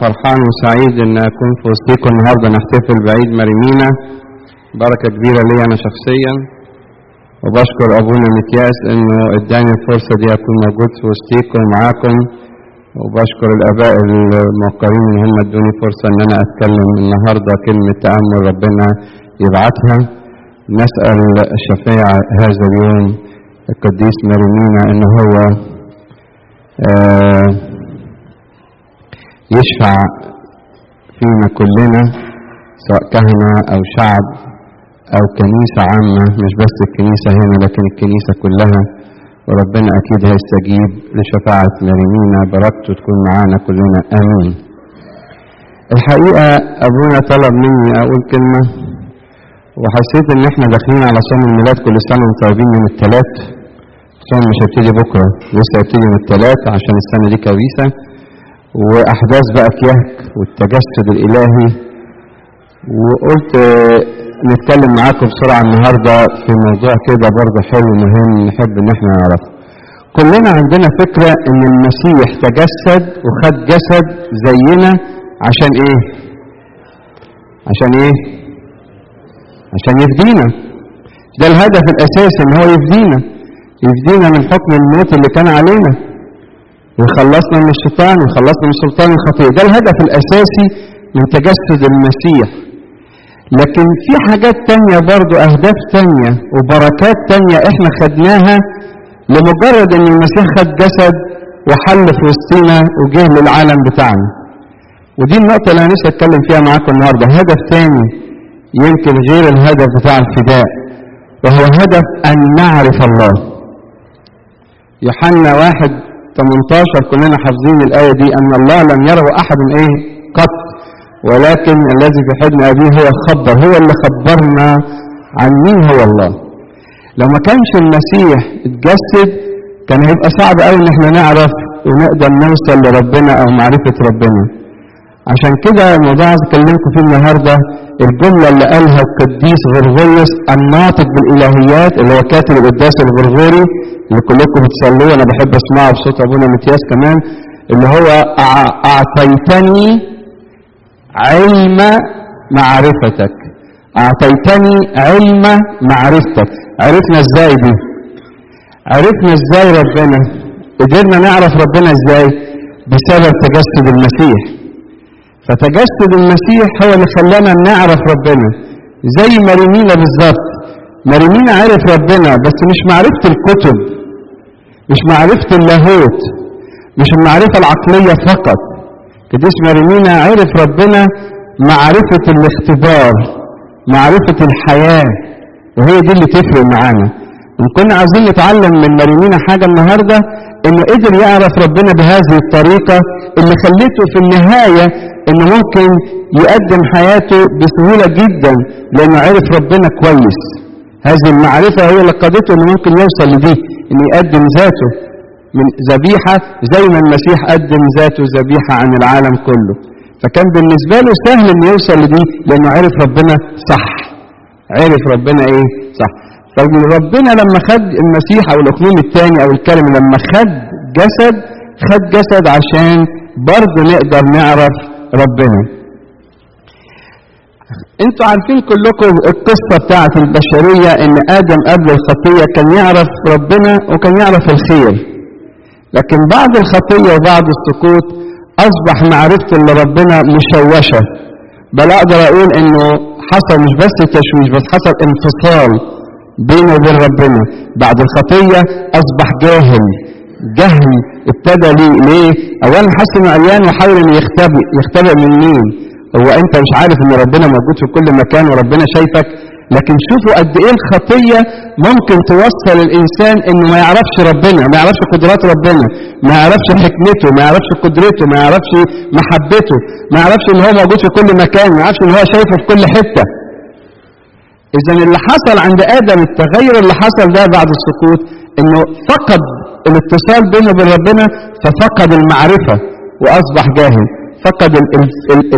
فرحان وسعيد إن أكون في وسطيكم النهارده نحتفل بعيد مريمينا بركة كبيرة لي أنا شخصيا. وبشكر أبونا متياس إنه إداني الفرصة دي أكون موجود في وسطيكم معاكم. وبشكر الآباء الموقرين ان هم ادوني فرصة إن أنا أتكلم النهارده كلمة تأمل ربنا يبعتها. نسأل الشفيع هذا اليوم القديس مريمينا ان هو آه يشفع فينا كلنا سواء كهنة أو شعب أو كنيسة عامة مش بس الكنيسة هنا لكن الكنيسة كلها. وربنا أكيد هيستجيب لشفاعة مريمينا. بركته تكون معانا كلنا. آمين. الحقيقة أبونا طلب مني أقول كلمة وحسيت إن إحنا داخلين على صوم الميلاد كل سنة طيبين من الثلاث صوم مش هيبتدي بكرة لسه هيبتدي من الثلاث عشان السنة دي كويسة. وأحداث بقى كيهك والتجسد الإلهي. وقلت نتكلم معاكم بسرعة النهارده في موضوع كده برضه حلو مهم نحب إن إحنا نعرفه. كلنا عندنا فكرة إن المسيح تجسد وخد جسد زينا عشان إيه؟ عشان إيه؟ عشان يفدينا. ده الهدف الأساسي إن هو يفدينا. يفدينا من حكم الموت اللي كان علينا. ويخلصنا من الشيطان ويخلصنا من سلطان الخطيه ده الهدف الأساسي من تجسد المسيح. لكن في حاجات تانية برضو أهداف تانية وبركات تانية إحنا خدناها لمجرد إن المسيح خد جسد وحل في وسطينا وجه للعالم بتاعنا. ودي النقطة اللي أنا نفسي أتكلم فيها معاكم النهاردة. هدف تاني يمكن غير الهدف بتاع الفداء وهو هدف أن نعرف الله. يوحنا واحد 18 كلنا حافظين الآية دي أن الله لم يره أحد إيه؟ قط. ولكن الذي في حضن أبيه هو خبر هو اللي خبرنا عن مين هو الله. لو ما كانش المسيح اتجسد كان هيبقى صعب قوي إن إحنا نعرف ونقدر نوصل لربنا أو معرفة ربنا. عشان كده الموضوع عايز أكلمكم فيه النهارده الجملة اللي قالها القديس غرغوريوس الناطق بالإلهيات اللي هو كاتب القداس الغرغوري اللي كلكم بتصلوه أنا بحب أسمعه بصوت أبونا متياس كمان اللي هو أعطيتني علم معرفتك. أعطيتني علم معرفتك. عرفنا إزاي دي؟ عرفنا إزاي ربنا؟ قدرنا نعرف ربنا إزاي؟ بسبب تجسد المسيح. فتجسد المسيح هو اللي خلانا نعرف ربنا. زي مريمينا بالظبط. مريمينا عرف ربنا بس مش معرفة الكتب مش معرفة اللاهوت مش المعرفة العقلية فقط. قديس مريمينا عرف ربنا معرفة الاختبار معرفة الحياة وهي دي اللي تفرق معانا. إن كنا عايزين نتعلم من مريمينا حاجة النهاردة إنه قدر يعرف ربنا بهذه الطريقة اللي خلته في النهاية إنه ممكن يقدم حياته بسهولة جدا لأنه عرف ربنا كويس. هذه المعرفة هي اللي قادته إنه ممكن يوصل لدي إنه يقدم ذاته من ذبيحة زي ما المسيح قدم ذاته ذبيحة عن العالم كله. فكان بالنسبة له سهل إنه يوصل لدي لأنه عرف ربنا صح. عرف ربنا إيه؟ صح. فربنا لما خد المسيح أو الأقلوم الثاني أو الكلمة لما خد جسد خد جسد عشان برضه نقدر نعرف ربنا. أنتوا عارفين كلكم القصة بتاعت البشرية إن آدم قبل الخطية كان يعرف ربنا وكان يعرف الخير. لكن بعد الخطية وبعد السقوط أصبح معرفة لربنا مشوشة. بل أقدر أقول إنه حصل مش بس تشويش بس حصل انفصال بينه وبين ربنا. بعد الخطية أصبح جاهل جهل ابتدى ليه؟ ليه؟ اولا حس إنه عيان وحاول إنه يختبئ. يختبئ من مين؟ هو أنت مش عارف إن ربنا موجود في كل مكان وربنا شايفك لكن شوفوا قد إيه الخطية ممكن توصل الإنسان إنه ما يعرفش ربنا ما يعرفش قدرات ربنا ما يعرفش حكمته ما يعرفش قدرته ما يعرفش محبته ما يعرفش إن هو موجود في كل مكان ما يعرفش إن هو شايفه في كل حتة. اذا اللي حصل عند آدم التغير اللي حصل ده بعد السقوط إنه فقد الاتصال بينه وبين ربنا ففقد المعرفة وأصبح جاهل. فقد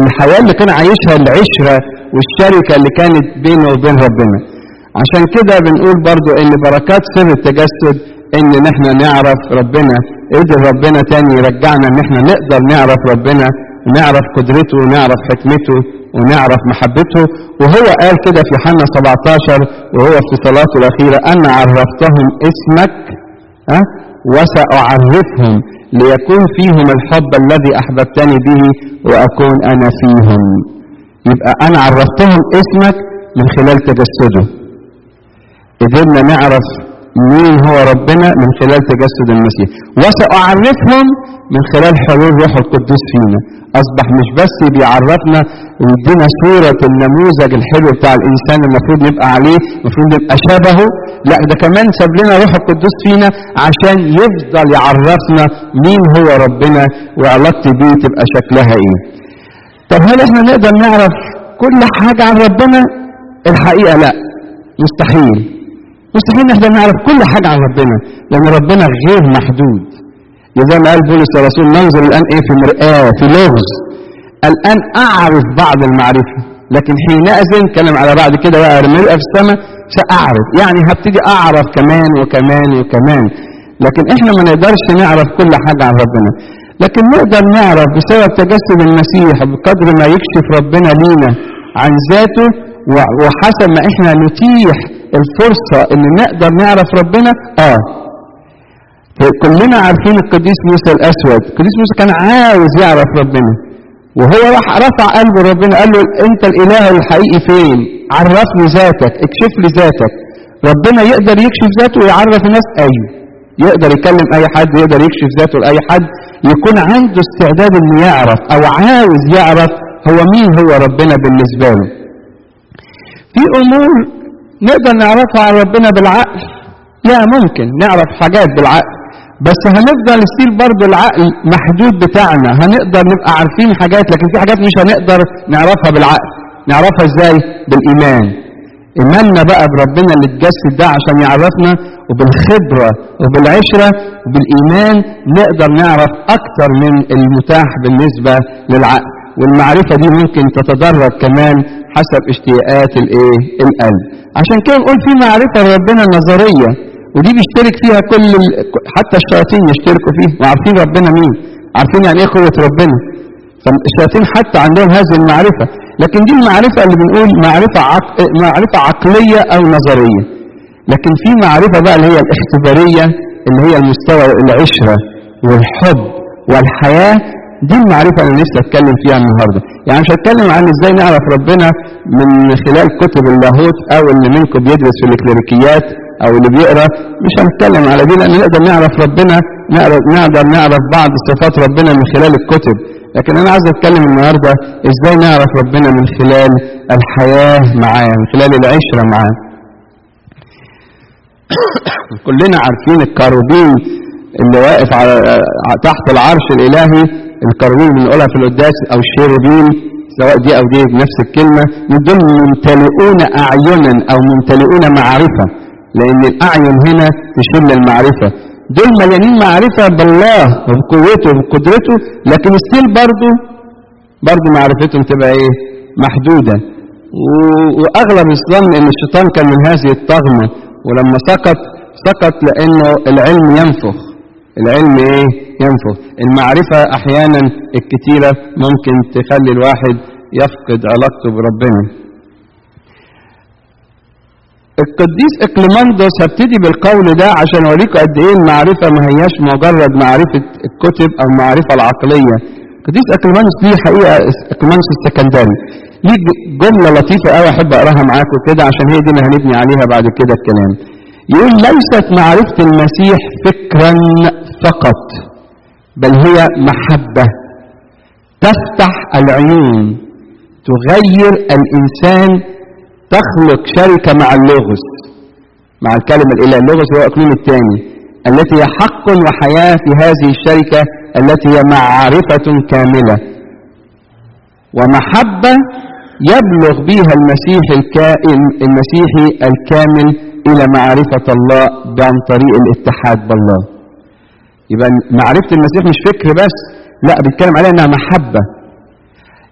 الحياة اللي كان عايشها العشرة والشركة اللي كانت بينه وبين ربنا. عشان كده بنقول برضو إن بركات سر التجسد إن نحن نعرف ربنا. قدر ربنا تاني يرجعنا إن إحنا نقدر نعرف ربنا ونعرف قدرته ونعرف حكمته ونعرف محبته. وهو قال كده في يوحنا 17 وهو في صلاته الأخيرة أنا عرفتهم اسمك ها؟ وسأعرفهم ليكون فيهم الحب الذي أحببتني به وأكون أنا فيهم. يبقى أنا عرفتهم اسمك من خلال تجسده. قدرنا نعرف مين هو ربنا من خلال تجسد المسيح؟ وسأعرفهم من خلال حلول روح القدس فينا. أصبح مش بس بيعرفنا ويدينا صورة النموذج الحلو بتاع الإنسان المفروض نبقى عليه المفروض نبقى شبهه لا ده كمان ساب لنا روح القدس فينا عشان يفضل يعرفنا مين هو ربنا وعلاقتي بيه تبقى شكلها إيه. طب هل إحنا نقدر نعرف كل حاجة عن ربنا؟ الحقيقة لا. مستحيل. مستحيل نقدر نعرف كل حاجة عن ربنا لأن ربنا غير محدود. زي ما قال بولس الرسول ننظر الآن إيه في مرآة في لغز. الآن أعرف بعض المعرفة لكن حينئذ كلام على بعد كده بقى المرأة في السماء سأعرف. يعني هبتدي أعرف كمان وكمان وكمان. لكن إحنا ما نقدرش نعرف كل حاجة عن ربنا. لكن نقدر نعرف بسبب تجسد المسيح بقدر ما يكشف ربنا لينا عن ذاته وحسب ما إحنا نتيح الفرصة إن نقدر نعرف ربنا آه. كلنا عارفين القديس موسى الأسود. القديس موسى كان عاوز يعرف ربنا. وهو راح رفع قلبه ربنا قال له أنت الإله الحقيقي فين؟ عرفني ذاتك اكشف لي ذاتك. ربنا يقدر يكشف ذاته ويعرف الناس؟ أيوه. يقدر يكلم أي حد يقدر يكشف ذاته لأي حد. يكون عنده استعداد إنه يعرف أو عاوز يعرف هو مين هو ربنا بالنسبة له. في أمور نقدر نعرفها عن ربنا بالعقل. لا ممكن نعرف حاجات بالعقل. بس هنفضل ستيل برضه العقل محدود بتاعنا. هنقدر نبقى عارفين حاجات لكن في حاجات مش هنقدر نعرفها بالعقل. نعرفها إزاي؟ بالإيمان. إيماننا بقى بربنا اللي اتجسد ده عشان يعرفنا وبالخبرة وبالعشرة وبالإيمان نقدر نعرف أكتر من المتاح بالنسبة للعقل. والمعرفة دي ممكن تتدرج كمان حسب اشتياقات الايه؟ القلب. عشان كده نقول في معرفة ربنا نظريه ودي بيشترك فيها كل ال... حتى الشياطين يشتركوا فيها. وعارفين ربنا مين؟ عارفين يعني إيه قوة ربنا؟ فالشياطين حتى عندهم هذه المعرفة. لكن دي المعرفة اللي بنقول معرفة عق... معرفة عقلية أو نظرية. لكن في معرفة بقى اللي هي الاختبارية اللي هي المستوى العشرة والحب والحياة دي المعرفة اللي لسه أتكلم فيها النهارده. يعني مش هتكلم عن إزاي نعرف ربنا من خلال كتب اللاهوت أو اللي منكم بيدرس في الكليريكيات أو اللي بيقرأ. مش هنتكلم على دي لأن نقدر نعرف ربنا نقدر, نعرف بعض صفات ربنا من خلال الكتب. لكن أنا عايز أتكلم النهارده إزاي نعرف ربنا من خلال الحياة معاه من خلال العشرة معاه كلنا عارفين الكاروبين اللي واقف على تحت العرش الإلهي الكاروبين بنقولها في القداس أو الشيروبين سواء دي أو دي بنفس الكلمة دول ممتلئون أعينا أو ممتلئون معرفة لأن الأعين هنا تشير للمعرفة دول مليانين معرفة بالله وبقوته وبقدرته لكن ستيل برضه برضه معرفتهم تبقى إيه؟ محدودة. وأغلب الظن إن الشيطان كان من هذه الطغمة ولما سقط سقط لأنه العلم ينفخ. العلم إيه؟ ينفخ المعرفة أحيانا الكتيرة ممكن تخلي الواحد يفقد علاقته بربنا. القديس اكليماندوس هبتدي بالقول ده عشان أوريكم قد إيه المعرفة ما هياش مجرد معرفة الكتب أو المعرفة العقلية. القديس اكليماندوس ليه حقيقة اكليماندوس السكندري. ليه جملة لطيفة قوي أحب أقراها معاكم كده عشان هي دي اللي هنبني عليها بعد كده الكلام. يقول ليست معرفة المسيح فكرا فقط بل هي محبة تفتح العيون تغير الإنسان تخلق شركة مع اللغز مع الكلمة الإله اللغز هو أقليم الثاني التي هي حق وحياة في هذه الشركة التي هي معرفة كاملة. ومحبة يبلغ بها المسيح الكائن المسيحي الكامل إلى معرفة الله عن طريق الاتحاد بالله. يبقى معرفة المسيح مش فكر بس لا بيتكلم عليها إنها محبة.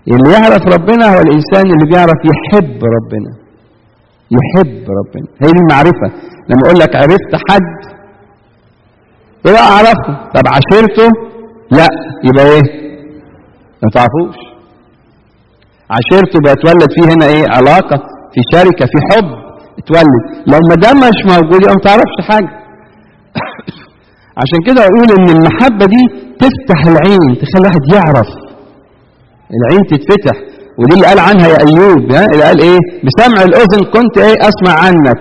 اللي يعرف ربنا هو الإنسان اللي بيعرف يحب ربنا. يحب ربنا. هي دي المعرفة. لما أقول لك عرفت حد يبقى أعرفه. طب عشرته؟ لا. يبقى إيه؟ ما تعرفوش. عشيرته بيتولد فيه هنا إيه؟ علاقة في شركة في حب. اتولد. لو ما ده مش موجود يبقى ما تعرفش حاجة. عشان كده أقول إن المحبة دي تفتح العين تخلي الواحد يعرف. العين تتفتح ودي اللي قال عنها يا أيوب ها؟ اللي قال إيه؟ بسمع الأذن كنت إيه؟ أسمع عنك.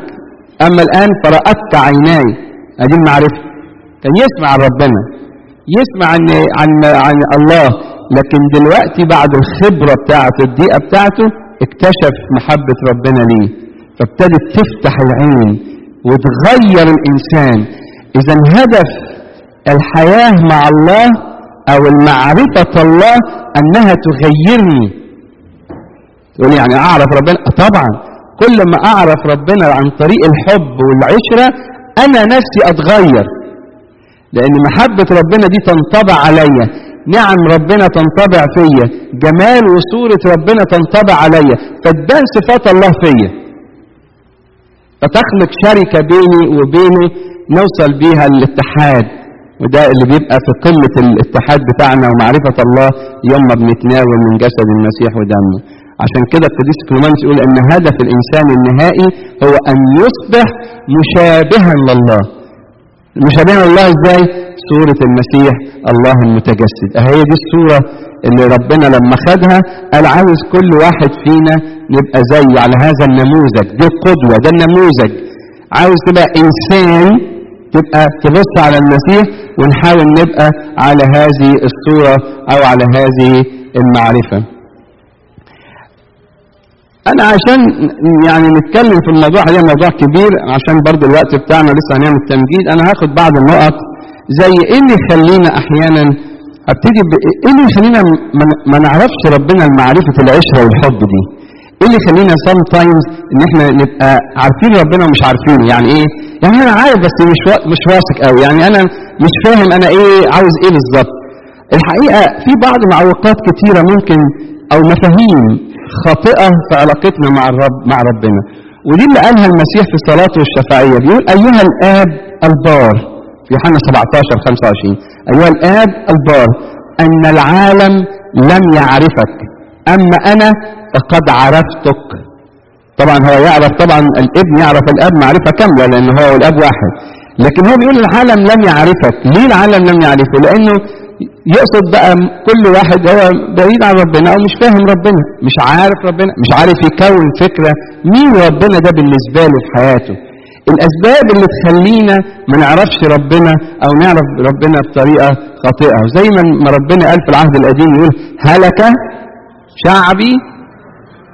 أما الآن فرأتك عيناي. أدي المعرفة. كان يسمع عن ربنا. يسمع عن عن عن الله. لكن دلوقتي بعد الخبرة بتاعته الدقيقة بتاعته اكتشف محبة ربنا ليه. فابتدت تفتح العين وتغير الإنسان. إذا هدف الحياة مع الله أو المعرفة الله أنها تغيرني. تقول يعني أعرف ربنا طبعا كل ما أعرف ربنا عن طريق الحب والعشرة أنا نفسي أتغير. لأن محبة ربنا دي تنطبع عليا. نعم ربنا تنطبع فيا. جمال وصورة ربنا تنطبع عليا. فتبان صفات الله فيا. فتخلق شركة بيني وبينه نوصل بيها الاتحاد. وده اللي بيبقى في قمة الاتحاد بتاعنا ومعرفة الله يوم ما بنتناول من جسد المسيح ودمه. عشان كده القديس كلومانس يقول إن هدف الإنسان النهائي هو أن يصبح مشابها لله. مشابها لله إزاي؟ صورة المسيح الله المتجسد. أهي دي الصورة اللي ربنا لما خدها قال عاوز كل واحد فينا نبقى زيه على هذا النموذج. دي القدوة ده النموذج. عاوز تبقى إنسان تبقى تبص على المسيح ونحاول نبقى على هذه الصورة أو على هذه المعرفة. أنا عشان يعني نتكلم في الموضوع ده موضوع كبير عشان برضو الوقت بتاعنا لسه هنعمل تمجيد. أنا هاخد بعض النقط زي إيه اللي يخلينا أحيانا أبتدي ب... إيه اللي يخلينا ما نعرفش ربنا المعرفة العشرة والحب دي. إيه اللي يخلينا سام تايمز إن إحنا نبقى عارفين ربنا ومش عارفينه. يعني إيه؟ يعني أنا عارف بس مش و... مش واثق قوي يعني أنا مش فاهم أنا إيه عاوز إيه بالظبط. الحقيقة في بعض معوقات كتيرة ممكن أو مفاهيم خاطئة في علاقتنا مع الرب مع ربنا. ودي اللي قالها المسيح في صلاته الشفاعية بيقول أيها الآب البار يوحنا 17 25 أيها الآب البار أن العالم لم يعرفك. أما أنا فقد عرفتك. طبعا هو يعرف طبعا الابن يعرف الأب معرفة كاملة لأن هو والاب واحد. لكن هو بيقول العالم لم يعرفك. ليه العالم لم يعرفه؟ لأنه يقصد بقى كل واحد هو بعيد عن ربنا أو مش فاهم ربنا مش عارف ربنا مش عارف يكون فكرة مين ربنا ده بالنسبة له في حياته. الأسباب اللي تخلينا ما نعرفش ربنا أو نعرف ربنا بطريقة خاطئة. زي ما ربنا قال في العهد القديم يقول هلك شعبي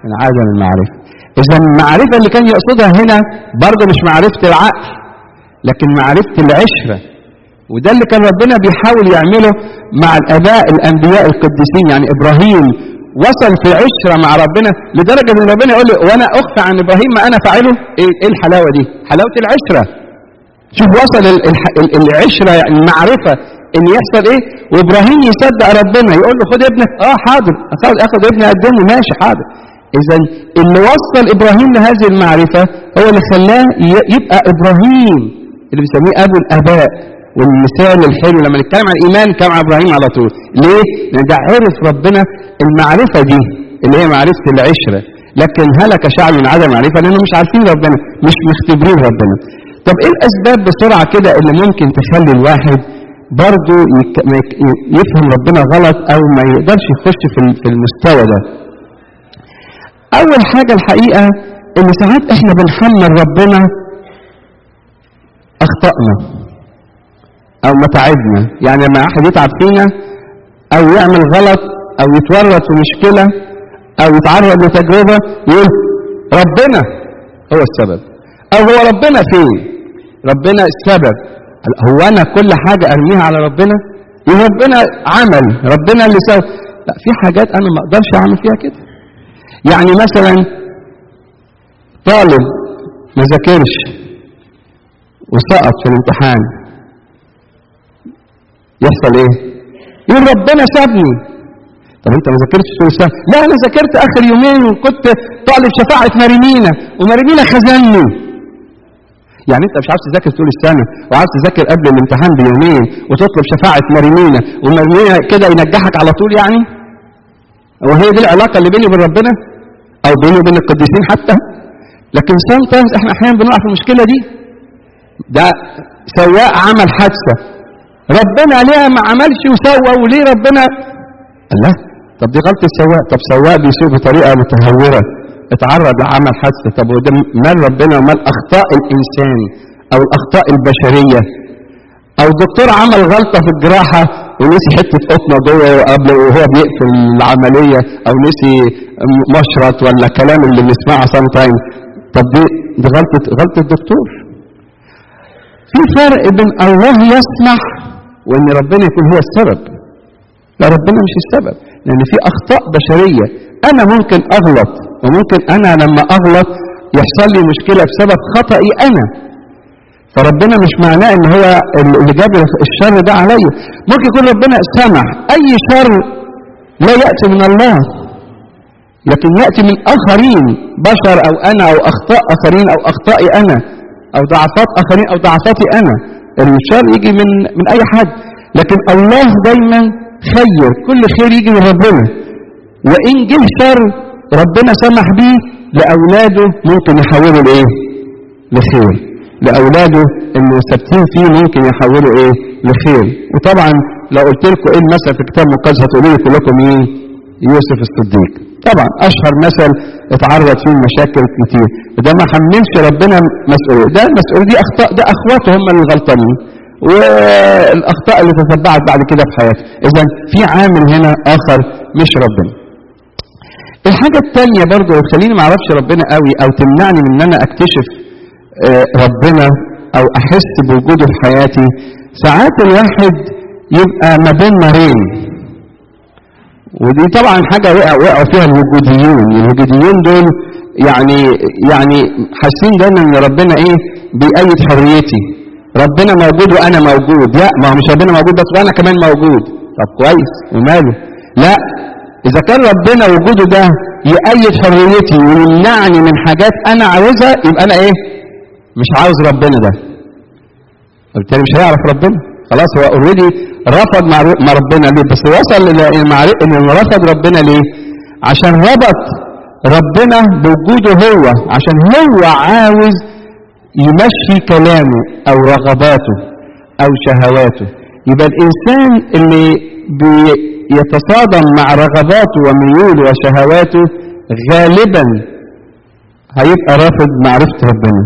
من عدم المعرفة. إذا المعرفة اللي كان يقصدها هنا برضه مش معرفة العقل لكن معرفة العشرة. وده اللي كان ربنا بيحاول يعمله مع الآباء الأنبياء القديسين يعني إبراهيم وصل في عشرة مع ربنا لدرجة إن ربنا يقول وأنا أخفى عن إبراهيم ما أنا فاعله إيه الحلاوة دي؟ حلاوة العشرة. شوف وصل العشرة يعني المعرفة إن يحصل إيه؟ وإبراهيم يصدق ربنا يقول له خد ابنك آه حاضر اخد ابني اقدمه ماشي حاضر. اذا اللي وصل إبراهيم لهذه المعرفة هو اللي خلاه يبقى إبراهيم اللي بيسميه أبو الآباء والمثال الحلو لما نتكلم عن الإيمان كان مع إبراهيم على طول. ليه؟ لأن ده عرف ربنا المعرفة دي اللي هي معرفة العشرة. لكن هلك شعب من عدم معرفة؟ لأنهم مش عارفين ربنا مش مختبرين ربنا. طب إيه الأسباب بسرعة كده اللي ممكن تخلي الواحد برضه يفهم ربنا غلط أو ما يقدرش يخش في المستوى ده؟ أول حاجة الحقيقة إن ساعات إحنا بنحمل ربنا اخطائنا أو متاعبنا يعني لما أحد يتعب فينا أو يعمل غلط أو يتورط في مشكلة أو يتعرض لتجربة يقول ربنا هو السبب. أو هو ربنا فين ربنا السبب. هو أنا كل حاجة أرميها على ربنا؟ ربنا عمل. ربنا اللي سوى. لا في حاجات أنا ما أقدرش أعمل فيها كده. يعني مثلا طالب ما ذاكرش وسقط في الامتحان. يحصل إيه؟ يقول ربنا سابني طب أنت ما ذاكرتش طول السنة لا أنا ذاكرت آخر يومين وكنت طالب شفاعة مارينينا ومارينينا خذلني يعني أنت مش عاوز تذاكر طول السنة وعاوز تذاكر قبل الامتحان بيومين وتطلب شفاعة مارينينا ومارينينا كده ينجحك على طول يعني؟ وهي دي العلاقة اللي بيني وبين ربنا؟ أو بيني وبين القديسين حتى؟ لكن sometimes إحنا أحيانا بنقع في المشكلة دي. ده سواق عمل حادثة ربنا ليه ما عملش وسوى وليه ربنا؟ الله. طب دي غلطة السواق طب سواق بيسوق بطريقة متهورة. اتعرض لعمل حادثة. طب وده مال ربنا ومال أخطاء الإنسان أو الأخطاء البشرية. أو دكتور عمل غلطة في الجراحة ونسي حتة قطنة جوه قبل وهو بيقفل العملية أو نسي مشرط ولا كلام اللي بنسمعه سام تايم طب دي دي غلطة غلطة الدكتور في فرق بين الله يسمح وإن ربنا يكون هو السبب. لا ربنا مش السبب لأن في أخطاء بشرية. أنا ممكن أغلط وممكن أنا لما أغلط يحصل لي مشكلة بسبب خطئي أنا. فربنا مش معناه إن هو اللي جاب الشر ده عليا. ممكن يكون ربنا سمح أي شر لا يأتي من الله لكن يأتي من آخرين بشر أو أنا أو أخطاء آخرين أو أخطائي أنا أو ضعفات آخرين أو ضعفاتي أنا. الشر يجي من من أي حد. لكن الله دايما خير. كل خير يجي من ربنا. وإن جه شر ربنا سمح بيه لأولاده ممكن يحولوا لايه لخير. لأولاده اللي ثابتين فيه ممكن يحولوا إيه؟ لخير. وطبعا لو قلت لكم إيه المثل في الكتاب المقدس هتقولوا لي كلكم مين يوسف الصديق. طبعا أشهر مثل اتعرض فيه مشاكل كتير. وده ما حملش ربنا مسؤوليه ده المسؤوليه دي اخطاء ده اخواته هم اللي غلطانين. والأخطاء اللي تتبعت بعد كده في حياته اذا في عامل هنا آخر مش ربنا. الحاجة التانية برضو اللي تخليني ما أعرفش ربنا قوي أو تمنعني من إن أنا أكتشف ربنا أو أحس بوجوده في حياتي. ساعات الواحد يبقى ما بين نارين. ودي طبعا حاجة وقع وقعوا فيها الوجوديون. الوجوديون دول يعني يعني حاسين دايما إن ربنا إيه؟ بيأيد حريتي. ربنا موجود وأنا موجود. لا ما هو مش ربنا موجود بس وأنا كمان موجود. طب كويس. وماله؟ لا. إذا كان ربنا وجوده ده يأيد حريتي ويمنعني من حاجات أنا عاوزها يبقى أنا إيه؟ مش عاوز ربنا ده. وبالتالي مش هيعرف ربنا. خلاص هو اوريدي رفض مع ربنا ليه؟ بس وصل انه رفض ربنا ليه؟ عشان ربط ربنا بوجوده هو عشان هو عاوز يمشي كلامه أو رغباته أو شهواته. يبقى الإنسان اللي بيتصادم مع رغباته وميوله وشهواته غالبا هيبقى رافض معرفة ربنا.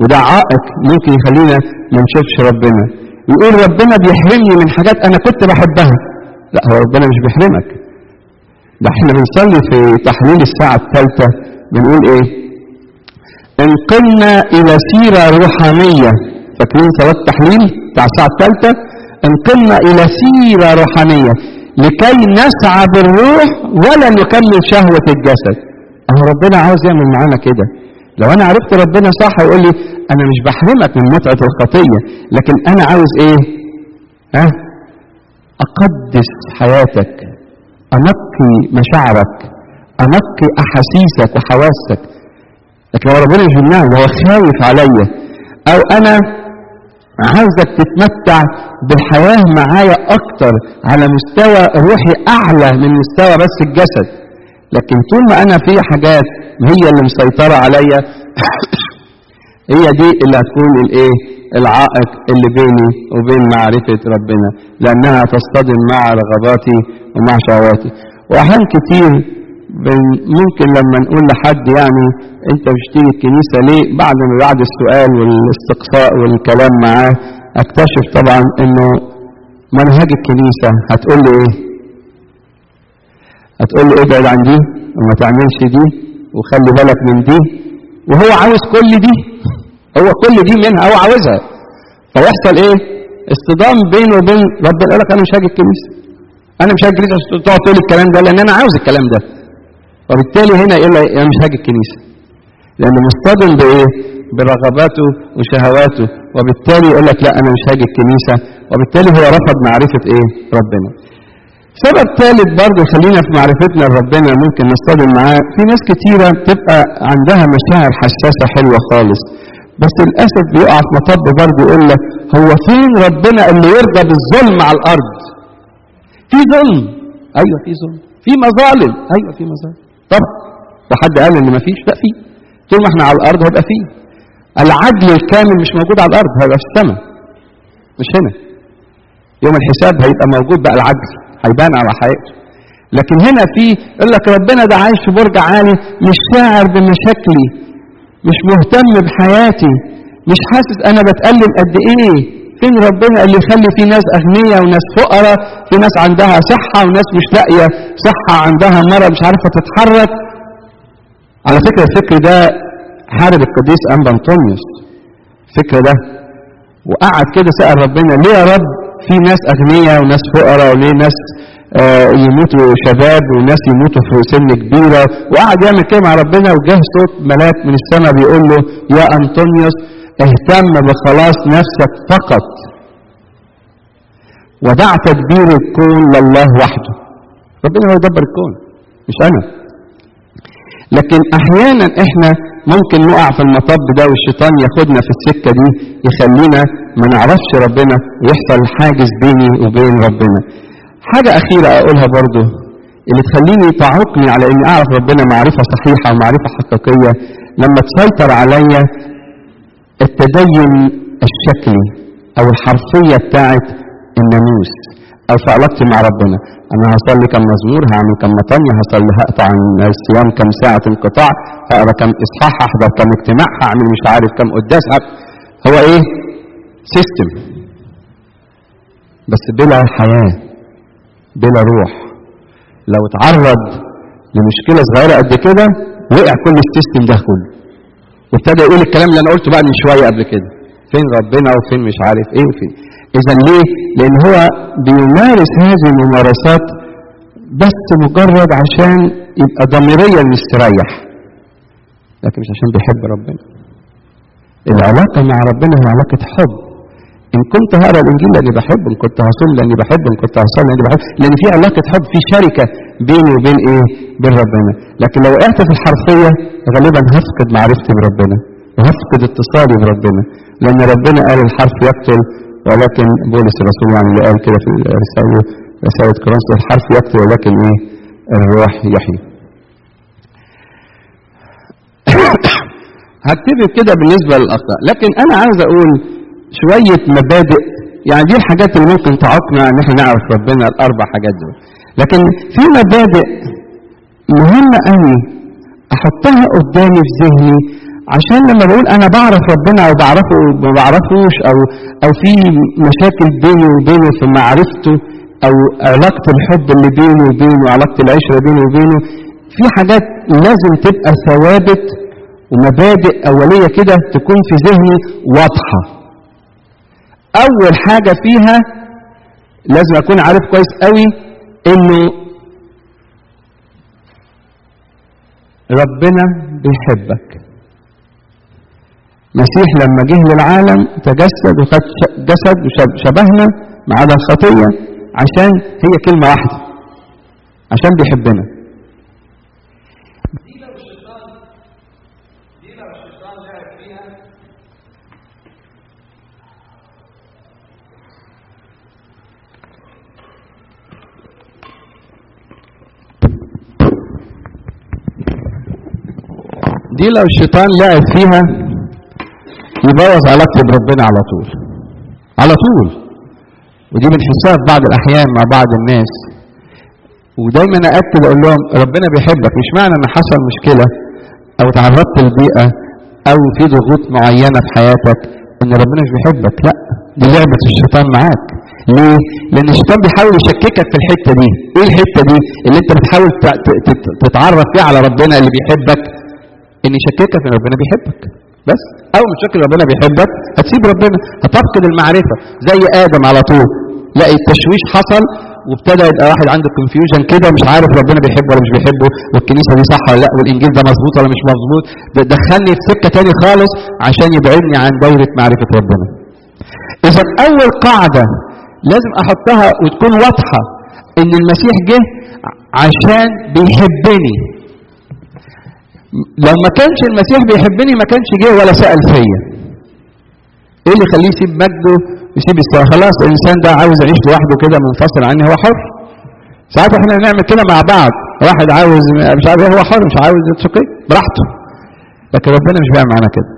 وده عائق ممكن يخلينا ما نشوفش ربنا. يقول ربنا بيحرمني من حاجات أنا كنت بحبها. لا هو ربنا مش بيحرمك. ده إحنا بنصلي في تحليل الساعة الثالثة بنقول إيه؟ انقلنا إلى سيرة روحانية. فاكرين صلاة التحليل بتاع الساعة الثالثة؟ انقلنا إلى سيرة روحانية لكي نسعى بالروح ولا نكمل شهوة الجسد. أهو ربنا عاوز يعمل معانا كده. لو أنا عرفت ربنا صح يقول لي أنا مش بحرمك من متعة الخطية لكن أنا عاوز إيه؟ ها؟ أقدس حياتك أنقي مشاعرك أنقي أحاسيسك وحواسك لكن هو ربنا مش بيمنعني هو خايف عليا أو أنا عاوزك تتمتع بالحياة معايا أكتر على مستوى روحي أعلى من مستوى بس الجسد. لكن طول ما أنا في حاجات هي اللي مسيطرة عليا هي دي اللي هتكون الإيه؟ العائق اللي بيني وبين معرفة ربنا لأنها تصطدم مع رغباتي ومع شهواتي. وأحيان كتير ممكن لما نقول لحد يعني مش تيجي الكنيسة ليه؟ بعد ما بعد السؤال والاستقصاء والكلام معاه أكتشف طبعا إنه منهج الكنيسة. هتقول له إيه؟ هتقول له ابعد عن دي وما تعملش دي وخلي بالك من دي وهو عاوز كل دي. هو كل دي منها هو عاوزها. فيحصل إيه؟ اصطدام بينه وبين ربنا يقول لك أنا مش هاجي الكنيسة. أنا مش هاجي الكنيسة عشان تقعد تقول الكلام ده لأن أنا عاوز الكلام ده. وبالتالي هنا يقول لك أنا مش هاجي الكنيسة. لأنه مصطدم بإيه؟ برغباته وشهواته. وبالتالي يقول لك لا أنا مش هاجي الكنيسة. وبالتالي هو رفض معرفة إيه؟ ربنا. سبب ثالث برضه خلينا في معرفتنا لربنا ممكن نصطدم معاه. في ناس كتيرة بتبقى عندها مشاعر حساسة حلوة خالص بس للأسف بيقع في مطب برضه يقول لك هو فين ربنا اللي يرضى بالظلم على الأرض؟ في ظلم. أيوه في ظلم. في مظالم. أيوه في مظالم. طبعا وحد قال إن ما فيش لا في. طول ما إحنا على الأرض هيبقى فيه العدل الكامل مش موجود على الأرض هيبقى في السماء مش هنا. يوم الحساب هيبقى موجود بقى العدل. هيبان على حقيقته. لكن هنا في يقول لك ربنا ده عايش في برج عالي مش شاعر بمشاكلي مش مهتم بحياتي مش حاسس أنا بتألم قد إيه. فين ربنا اللي يخلي في ناس أغنياء وناس فقراء في ناس عندها صحة وناس مش لاقية صحة عندها مرض مش عارفة تتحرك؟ على فكرة الفكر ده حارب القديس أنبا أنطونيوس. الفكر ده وقعد كده سأل ربنا ليه يا رب؟ في ناس أغنياء وناس فقراء وليه ناس آه يموتوا شباب وناس يموتوا في سن كبيرة. وقعد يعمل كده مع ربنا وجه صوت ملاك من السماء بيقول له يا أنطونيوس اهتم بخلاص نفسك فقط. ودع تدبير الكون لله وحده. ربنا هو يدبر الكون مش أنا. لكن أحيانا إحنا ممكن نقع في المطب ده والشيطان ياخدنا في السكة دي يخلينا ما نعرفش ربنا ويحصل حاجز بيني وبين ربنا. حاجة أخيرة أقولها برضو اللي تخليني تعوقني على إني أعرف ربنا معرفة صحيحة ومعرفة حقيقية. لما تسيطر عليا التدين الشكلي أو الحرفية بتاعت الناموس أو في علاقتي مع ربنا. أنا هصلي كم مزمور هعمل كم مطنية هصلي هقطع الصيام كم ساعة انقطاع هقرأ كم إصحاح هحضر كم اجتماع هعمل مش عارف كم قداس. هو إيه؟ system بس بلا حياة بلا روح. لو اتعرض لمشكلة صغيرة قد كده وقع كل ال system ده كله. وابتدى يقول الكلام اللي أنا قلته بقى من شوية قبل كده. فين ربنا وفين مش عارف إيه وفين. اذا ليه؟ لأن هو بيمارس هذه الممارسات بس مجرد عشان يبقى ضميريا مستريح. لكن مش عشان بيحب ربنا. العلاقة مع ربنا هي علاقة حب. إن كنت هقرا الإنجيل لأني بحب إن كنت هصوم لأني بحب إن كنت هصلي لأني بحب لأن في علاقة حب في شركة بيني وبين إيه؟ بين ربنا لكن لو وقعت في الحرفية غالبا هفقد معرفتي بربنا وهفقد اتصالي بربنا لأن ربنا قال الحرف يقتل ولكن بولس الرسول يعني اللي قال كده في رسالة رسالة كورنثوس الحرف يقتل ولكن إيه؟ الروح يحيي هكتبه كده بالنسبة للأخطاء لكن أنا عايز أقول شوية مبادئ. يعني دي الحاجات اللي ممكن تعوقنا إن إحنا نعرف ربنا الأربع حاجات دول. لكن في مبادئ مهمة قوي أحطها قدامي في ذهني عشان لما بقول أنا بعرف ربنا أو بعرفه ما بعرفوش أو أو في مشاكل بيني وبينه في معرفته أو علاقة الحب اللي بيني وبينه علاقة العشرة بيني وبينه في حاجات لازم تبقى ثوابت ومبادئ أولية كده تكون في ذهني واضحة. أول حاجة فيها لازم أكون عارف كويس قوي إنه ربنا بيحبك. مسيح لما جه للعالم تجسد وخد جسد وشبهنا ما عدا الخطية عشان هي كلمة واحدة عشان بيحبنا دي لو الشيطان دي لو الشيطان لعب فيها دي لو الشيطان لعب فيها يبوظ علاقتي بربنا على طول. على طول. ودي بنحسها في بعض الأحيان مع بعض الناس. ودايما أكد أقول لهم ربنا بيحبك. مش معنى إن حصل مشكلة أو تعرضت لبيئه أو في ضغوط معينة في حياتك إن ربنا مش بيحبك. لأ دي لعبة الشيطان معاك. ليه؟ لأن الشيطان بيحاول يشككك في الحتة دي. إيه الحتة دي؟ اللي أنت بتحاول تتعرف فيها على ربنا اللي بيحبك. ان يشككك ان ربنا بيحبك. بس أول ما تشكك ربنا بيحبك هتسيب ربنا هتفقد المعرفة. زي آدم على طول. لاقي التشويش حصل وابتدى يبقى واحد عنده كونفيوجن كده مش عارف ربنا بيحبه ولا مش بيحبه والكنيسة دي صح ولا لأ والإنجيل ده مظبوط ولا مش مظبوط. دخلني في سكة تاني خالص عشان يبعدني عن دايره معرفة ربنا. اذا أول قاعدة لازم أحطها وتكون واضحة إن المسيح جه عشان بيحبني. لو ما كانش المسيح بيحبني ما كانش جه ولا سأل فيا. إيه اللي يخليه يسيب مجده ويسيب السواء خلاص الإنسان ده عاوز يعيش لوحده كده منفصل عني هو حر. ساعات إحنا نعمل كده مع بعض. واحد عاوز مش عارف إيه هو حر مش عاوز أوكي براحته. لكن ربنا مش بيعمل معانا كده.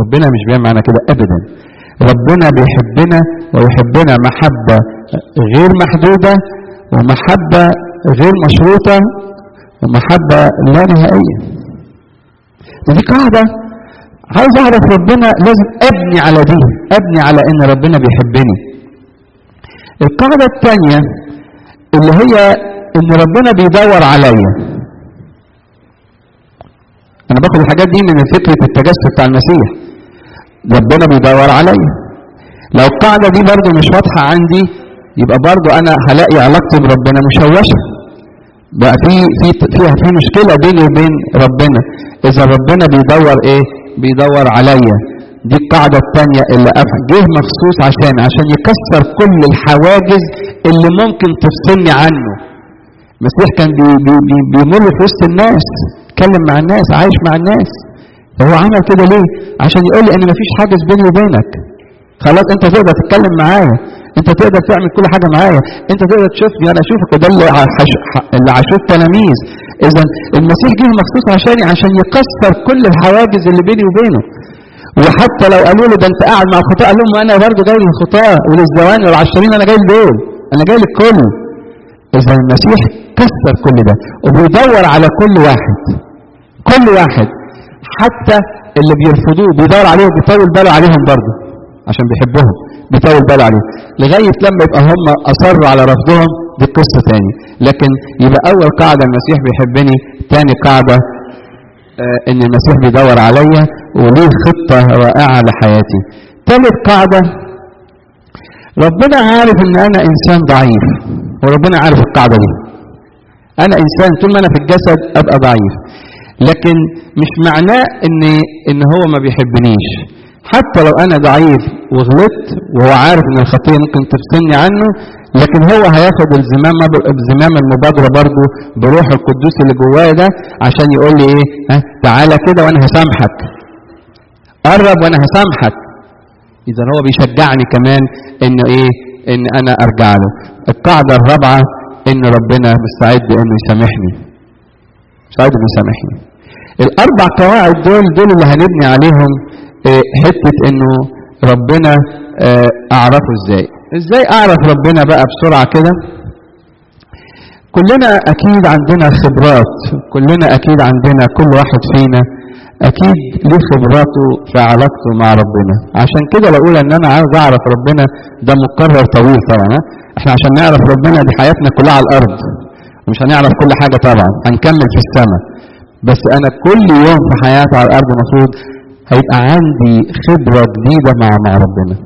ربنا مش بيعمل معانا كده ابدا. ربنا بيحبنا ويحبنا محبة غير محدودة ومحبة غير مشروطة ومحبة لا نهائية. دي قاعدة عايز أعرف ربنا لازم أبني على دي أبني على إن ربنا بيحبني. القاعدة الثانية اللي هي إن ربنا بيدور عليا. أنا باخد الحاجات دي من فكرة التجسد بتاع المسيح. ربنا بيدور عليا. لو القاعدة دي برضو مش واضحة عندي يبقى برضو أنا هلاقي علاقتي بربنا مشوشة. بقى في في فيها في مشكلة بيني وبين ربنا. إذا ربنا بيدور إيه؟ بيدور عليا. دي القاعدة الثانية اللي جه مخصوص عشان عشان يكسر كل الحواجز اللي ممكن تفصلني عنه. المسيح كان بي بي بي بيمر في وسط الناس يتكلم مع الناس عايش مع الناس. هو عمل كده ليه؟ عشان يقول لي إن مفيش حاجز بيني وبينك. خلاص أنت تقدر تتكلم معايا. انت تقدر تعمل كل حاجة معايا. انت تقدر تشوفني أنا اشوفك. وده اللي اللي عاشوه التلاميذ اذا المسيح جه مخصوص عشاني عشان يكسر كل الحواجز اللي بيني وبينه. وحتى لو قالوا له ده انت قاعد مع الخطاة قال لهم أنا برضه جاي للخطاة وللزواني والعشرين أنا جاي لدول. أنا جاي للكل اذا المسيح كسر كل ده وبيدور على كل واحد. كل واحد. حتى اللي بيرفضوه بيدور عليهم بيطول باله عليهم برضه عشان بيحبهم. بيطول باله عليهم لغاية لما يبقى هم أصروا على رفضهم دي قصة تاني. لكن يبقى أول قاعدة المسيح بيحبني تاني قاعدة آه إن المسيح بيدور عليا وليه خطة رائعة لحياتي. ثالث قاعدة ربنا عارف إن أنا إنسان ضعيف وربنا عارف القاعدة دي. أنا إنسان طول ما أنا في الجسد أبقى ضعيف. لكن مش معناه إن إن هو ما بيحبنيش. حتى لو أنا ضعيف وغلطت وهو عارف إن الخطية ممكن تفصلني عنه لكن هو هياخد الزمام الزمام المبادرة برضه بروح القدوس اللي جوايا ده عشان يقول لي إيه؟ ها تعالى كده وأنا هسامحك. قرب وأنا هسامحك. اذا هو بيشجعني كمان انه إيه؟ إن أنا أرجع له. القاعدة الرابعة إن ربنا مستعد إنه يسامحني. مستعد إنه يسامحني. الأربع قواعد دول دول اللي هنبني عليهم إيه حتة إنه ربنا آه أعرفه إزاي. إزاي أعرف ربنا بقى بسرعة كده؟ كلنا أكيد عندنا خبرات كلنا أكيد عندنا كل واحد فينا أكيد ليه خبراته في علاقته مع ربنا. عشان كده بقول إن أنا عاوز أعرف ربنا ده مقرر طويل طبعا إحنا عشان نعرف ربنا دي حياتنا كلها على الأرض مش هنعرف كل حاجة طبعا هنكمل في السماء. بس أنا كل يوم في حياتي على الأرض المفروض هيبقى عندي خبرة جديدة مع مع ربنا.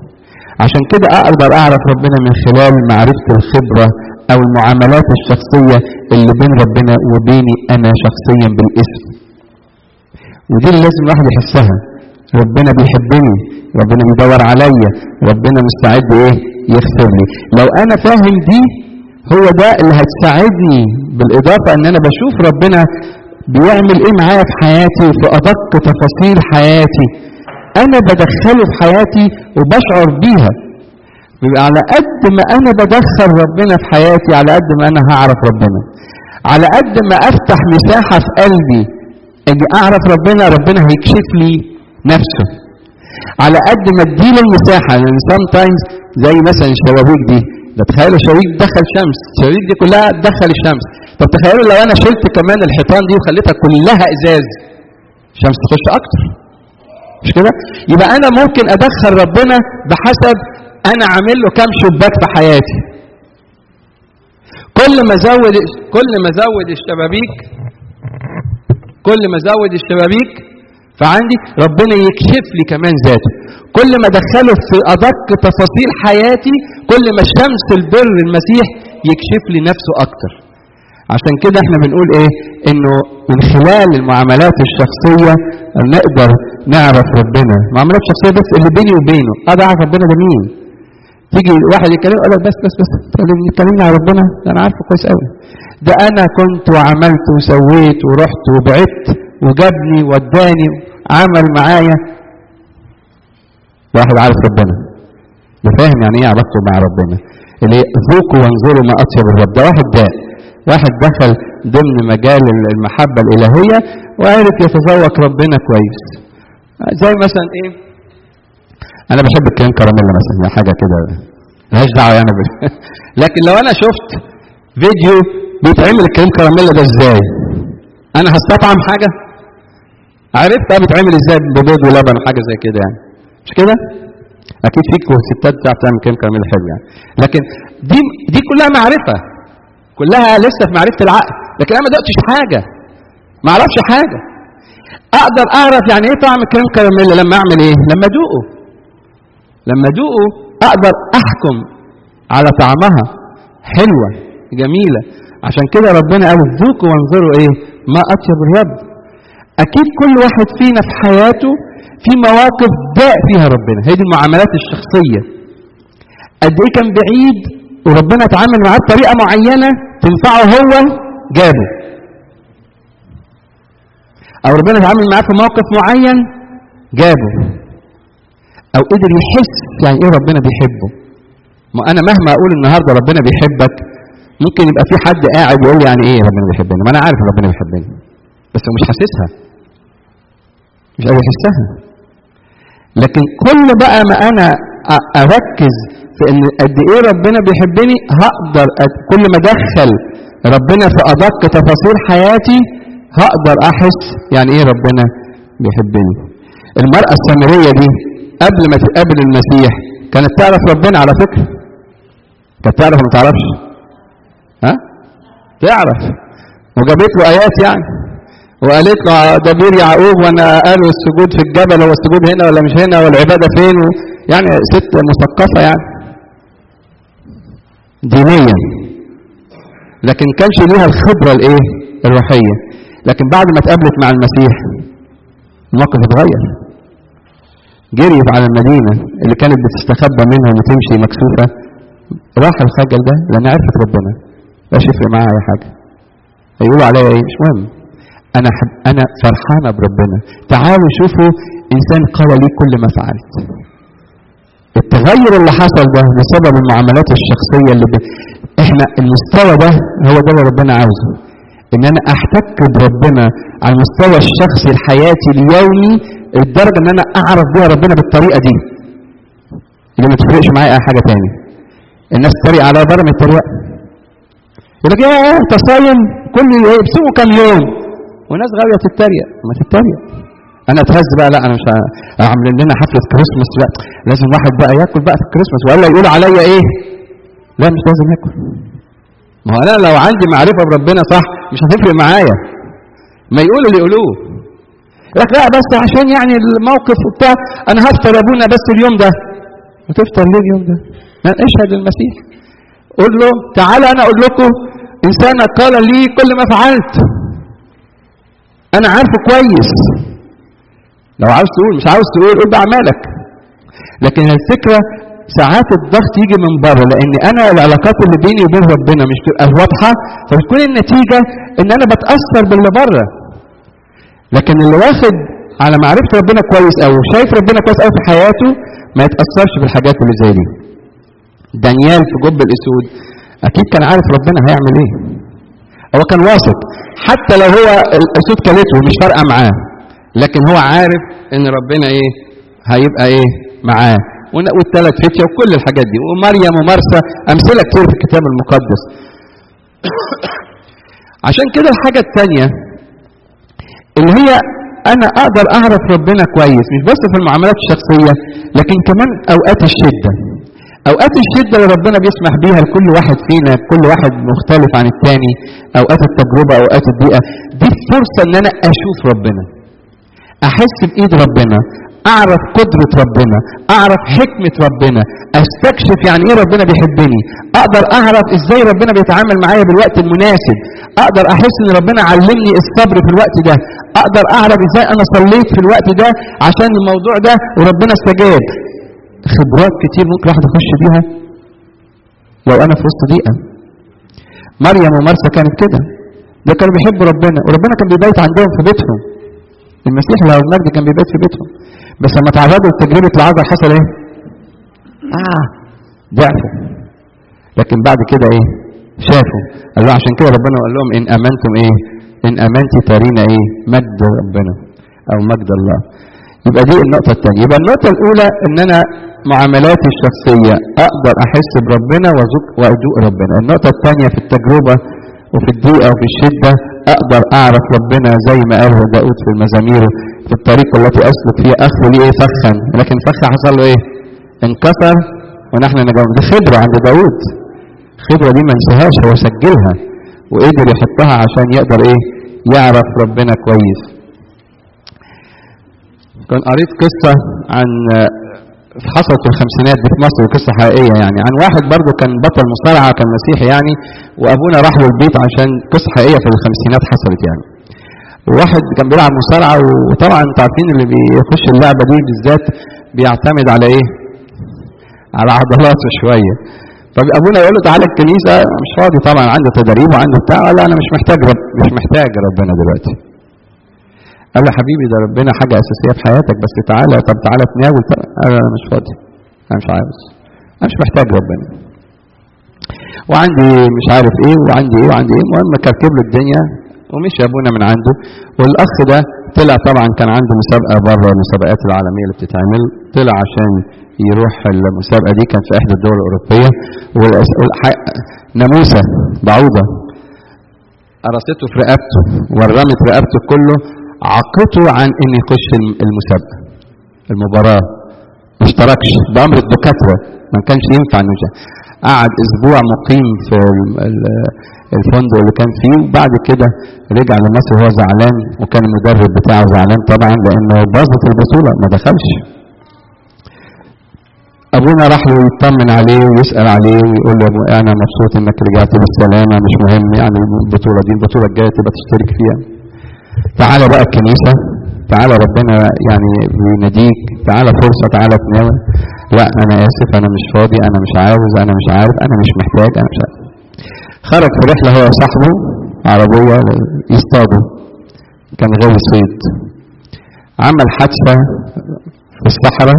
عشان كده أقدر أعرف ربنا من خلال معرفة الخبرة أو المعاملات الشخصية اللي بين ربنا وبيني أنا شخصيا بالاسم. ودي اللي لازم الواحد يحسها. ربنا بيحبني ربنا بيدور عليا ربنا مستعد إيه؟ يغفر لي لو أنا فاهم دي هو ده اللي هتساعدني بالإضافة إن أنا بشوف ربنا بيعمل إيه معايا في حياتي وفي أدق تفاصيل حياتي. أنا بدخله في حياتي وبشعر بيها. بيبقى على قد ما أنا بدخل ربنا في حياتي على قد ما أنا هعرف ربنا. على قد ما أفتح مساحة في قلبي إني أعرف ربنا ربنا هيكشف لي نفسه. على قد ما أديله المساحة لأن سام تايمز زي مثلا الشبابيك دي ده تخيلوا شبابيك دخل شمس الشبابيك دي كلها تدخل الشمس. طب تخيلوا لو أنا شلت كمان الحيطان دي وخليتها كلها إزاز الشمس تخش أكتر. مش كده؟ يبقى أنا ممكن أدخل ربنا بحسب أنا عامل له كام شباك في حياتي. كل ما ازود كل ما ازود الشبابيك كل ما ازود الشبابيك فعندي ربنا يكشف لي كمان ذاته. كل ما أدخله في أدق تفاصيل حياتي كل ما الشمس البر المسيح يكشف لي نفسه أكتر. عشان كده إحنا بنقول إيه؟ انه من خلال المعاملات الشخصية نقدر نعرف ربنا. معاملات شخصية بس اللي بيني وبينه. أقدر اعرف ربنا ده مين؟ تيجي واحد يتكلم يقول لك بس بس بس. تكلمني عن ربنا؟ ده أنا عارفه كويس قوي ده أنا كنت وعملت وسويت ورحت وبعدت وجابني وداني عمل معايا. واحد عارف ربنا. ده فاهم يعني إيه علاقته مع ربنا. اللي ذوقوا وانظروا ما أطيب الرب. ده واحد ده واحد دخل ضمن مجال المحبة الإلهية وعرف يتذوق ربنا كويس. زي مثلا إيه؟ أنا بحب الكريم كراميلا مثلا حاجة كده ملهاش دعوة يعني بال... لكن لو أنا شفت فيديو بيتعمل الكريم كراميلا ده إزاي؟ أنا هستطعم حاجة؟ عرفت بقى بيتعمل إزاي ببيض ولبن وحاجة زي كده يعني. مش كده؟ أكيد فيكم ستات بتعرف تعمل كريم كراميلا حلو يعني. لكن دي دي كلها معرفة. كلها لسه في معرفة العقل. لكن أنا ما دقتش حاجة. ما أعرفش حاجة. أقدر أعرف يعني إيه طعم الكريم كراميلا لما أعمل إيه؟ لما أدوقه. لما أدوقه أقدر أحكم على طعمها حلوة جميلة. عشان كده ربنا قال ذوقوا وانظروا إيه؟ ما أطيب الرب أكيد كل واحد فينا في حياته في مواقف داء فيها ربنا. هي دي المعاملات الشخصية. قد إيه كان بعيد؟ وربنا اتعامل معاه بطريقة معينة تنفعه هو جابه. أو ربنا اتعامل معاه في موقف معين جابه. أو قدر يحس يعني إيه ربنا بيحبه. ما أنا مهما أقول النهارده ربنا بيحبك ممكن يبقى في حد قاعد يقول يعني إيه ربنا بيحبني؟ ما أنا عارف ربنا بيحبني. بس هو مش حاسسها. مش قادر يحسها لكن كل بقى ما أنا أركز في إن قد إيه ربنا بيحبني؟ هقدر كل ما أدخل ربنا في أدق تفاصيل حياتي هقدر أحس يعني إيه ربنا بيحبني. المرأة السامرية دي قبل ما تقابل المسيح كانت تعرف ربنا على فكرة؟ كانت تعرف ما تعرفش؟ ها؟ تعرف. وجابت له آيات يعني. وقالت له ده بير يعقوب وأنا قالوا السجود في الجبل هو السجود هنا ولا مش هنا؟ والعبادة فين؟ يعني ست مثقفة يعني. دينيا. لكن كانش ليها الخبرة الإيه؟ الروحية. لكن بعد ما اتقابلت مع المسيح الموقف اتغير. جريت على المدينة اللي كانت بتستخبى منها وتمشي مكسوفه راح الخجل ده لأن عرفت ربنا. مش يفرق معاها أي حاجة. هيقولوا عليا إيه؟ مش مهم. أنا حب أنا فرحانة بربنا. تعالوا شوفوا إنسان قال لي كل ما فعلت. التغير اللي حصل ده بسبب المعاملات الشخصية اللي ب... إحنا المستوى ده هو ده اللي ربنا عاوزه. إن أنا أحتك بربنا على المستوى الشخصي الحياتي اليومي لدرجة إن أنا أعرف بيها ربنا بالطريقة دي. اللي ما تفرقش معايا أي حاجة تاني. الناس تتريق على بره من التريقه يقول لك يا انت صايم كل يبسموا كام يوم. وناس غاوية تتريق ما تتريق أنا أتهز بقى لا أنا مش عاملين لنا حفلة كريسماس لا لازم واحد بقى ياكل بقى في الكريسماس. والا يقول عليا إيه؟ لا مش لازم ياكل ما هو أنا لو عندي معرفة بربنا صح مش هتفرق معايا. ما يقولوا اللي يقولوه. لك لا بس عشان يعني الموقف وبتاع أنا هفطر يا أبونا بس اليوم ده. وتفطر ليه اليوم ده؟ اشهد المسيح. قول له تعالى أنا أقول لكم انسان قال لي كل ما فعلت. أنا عارفه كويس. لو عاوز تقول مش عاوز تقول قول باعمالك لكن الفكرة ساعات الضغط يجي من بره لأن أنا العلاقات اللي بيني وبين ربنا مش بتبقى واضحة فبتكون النتيجة إن أنا بتأثر باللي بره. لكن اللي واخد على معرفة ربنا كويس قوي شايف ربنا كويس قوي في حياته ما يتأثرش بالحاجات اللي زي دي. دانيال في جب الأسود أكيد كان عارف ربنا هيعمل إيه. هو كان واثق. حتى لو هو الأسود كلته مش فارقة معاه. لكن هو عارف إن ربنا إيه؟ هيبقى إيه؟ معاه. والثلاث فتية وكل الحاجات دي. ومريم ومرسى أمثلة كتير في الكتاب المقدس. عشان كده الحاجة الثانية اللي هي أنا أقدر أعرف ربنا كويس مش بس في المعاملات الشخصية لكن كمان أوقات الشدة. أوقات الشدة اللي ربنا بيسمح بيها لكل واحد فينا كل واحد مختلف عن الثاني أوقات التجربة أوقات الضيقه دي فرصة إن أنا أشوف ربنا. أحس بإيد ربنا أعرف قدرة ربنا أعرف حكمة ربنا أستكشف يعني إيه ربنا بيحبني أقدر أعرف إزاي ربنا بيتعامل معايا بالوقت المناسب أقدر أحس إن ربنا علمني الصبر في الوقت ده أقدر أعرف إزاي أنا صليت في الوقت ده عشان الموضوع ده وربنا استجاب. خبرات كتير ممكن واحد يخش بيها لو أنا في وسط ضيقة. مريم ومرسى كانت كده. ده كانوا بيحبوا ربنا وربنا كان بيبيت عندهم في بيتهم. المسيح لو المجد كان بيبات في بيتهم. بس لما تعرضوا لتجربة العذر حصل إيه؟ آه ضعفوا. لكن بعد كده إيه؟ شافوا. قال له عشان كده ربنا قال لهم إن آمنتم إيه؟ إن آمنت ترينا إيه؟ مجد ربنا أو مجد الله. يبقى دي النقطة الثانية يبقى النقطة الأولى إن أنا معاملاتي الشخصية أقدر أحس بربنا وأدوق ربنا. النقطة الثانية في التجربة وفي الضيقة وفي الشدة أقدر أعرف ربنا زي ما قال داود في المزامير في الطريق التي أسلك فيها. أخذ لي إيه؟ فخا. لكن فخا حصل له إيه؟ انكسر ونحن نجاوب. دي خبرة عند داود. خبرة دي ما انساهاش هو سجلها. وقدر يحطها عشان يقدر إيه؟ يعرف ربنا كويس. كان قريت قصة عن حصلت في الخمسينات في مصر قصة حقيقية يعني. عن واحد برضه كان بطل مصارعة كان مسيحي يعني وأبونا راح له البيت عشان قصة حقيقية في الخمسينات حصلت يعني. وواحد كان بيلعب مصارعة وطبعا أنتوا عارفين اللي بيخش اللعبة دي بالذات بيعتمد على إيه؟ على عضلاته شوية. فابونا يقول له تعالى الكنيسة مش فاضي طبعا عنده تدريب وعنده بتاع لا أنا مش محتاج رب مش محتاج ربنا دلوقتي. قال له حبيبي ده ربنا حاجة أساسية في حياتك بس تعالى طب تعالى تناول قال أنا مش فاضي أنا مش عاوز أنا مش محتاج ربنا. وعندي مش عارف إيه وعندي إيه وعندي إيه. المهم كركب له الدنيا ومشي أبونا من عنده. والأخ ده طلع طبعا كان عنده مسابقة بره المسابقات العالمية اللي بتتعمل. طلع عشان يروح المسابقة دي كان في إحدى الدول الأوروبية. ناموسة بعوضة. قرصته في رقبته ورمت رقبته كله عقته عن إن يخش المسابقه المباراة. ما اشتركش. بأمر الدكاترة. ما كانش ينفع إنه قعد أسبوع مقيم في الفندق اللي كان فيه وبعد كده رجع لمصر وهو زعلان وكان المدرب بتاعه زعلان طبعا لأنه باظت البطولة. ما دخلش. أبونا راح له يطمن عليه ويسأل عليه ويقول له أنا مبسوط إنك رجعت بالسلامة مش مهم يعني البطولة دي. البطولة الجاية تبقى تشترك فيها. تعالى بقى الكنيسة تعالى ربنا يعني بيناديك تعالى فرصة تعالى تناول لا أنا آسف أنا مش فاضي أنا مش عاوز أنا مش عارف أنا مش محتاج أنا مش عارف. خرج في رحلة هو وصاحبه عربية يصطادوا كان غاوي صيد عمل حادثة في الصحراء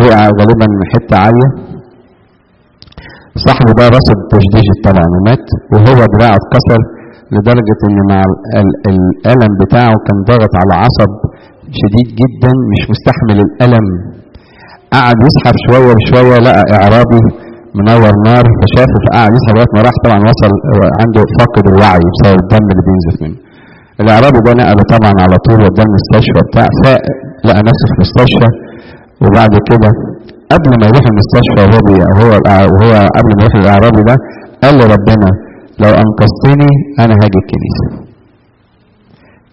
وقع غالبا من حتة عالية. صاحبه ده رصد تشديد طبعا ومات وهو دراعه اتكسر. لدرجة إن مع الألم بتاعه كان ضاغط على عصب شديد جدا مش مستحمل الألم. قعد يسحب شوية بشوية لقى اعرابي منور نار فشافه فقعد يسحب لغاية ما راح طبعا وصل عنده فاقد الوعي بسبب الدم اللي بينزف منه. الإعرابي ده نقله طبعا على طول وداه المستشفى بتاع فاق لقى نفسه في المستشفى وبعد كده قبل ما يروح المستشفى وهو وهو وهو قبل ما يروح الإعرابي ده قال لربنا لو أنقذتني أنا هاجي الكنيسة.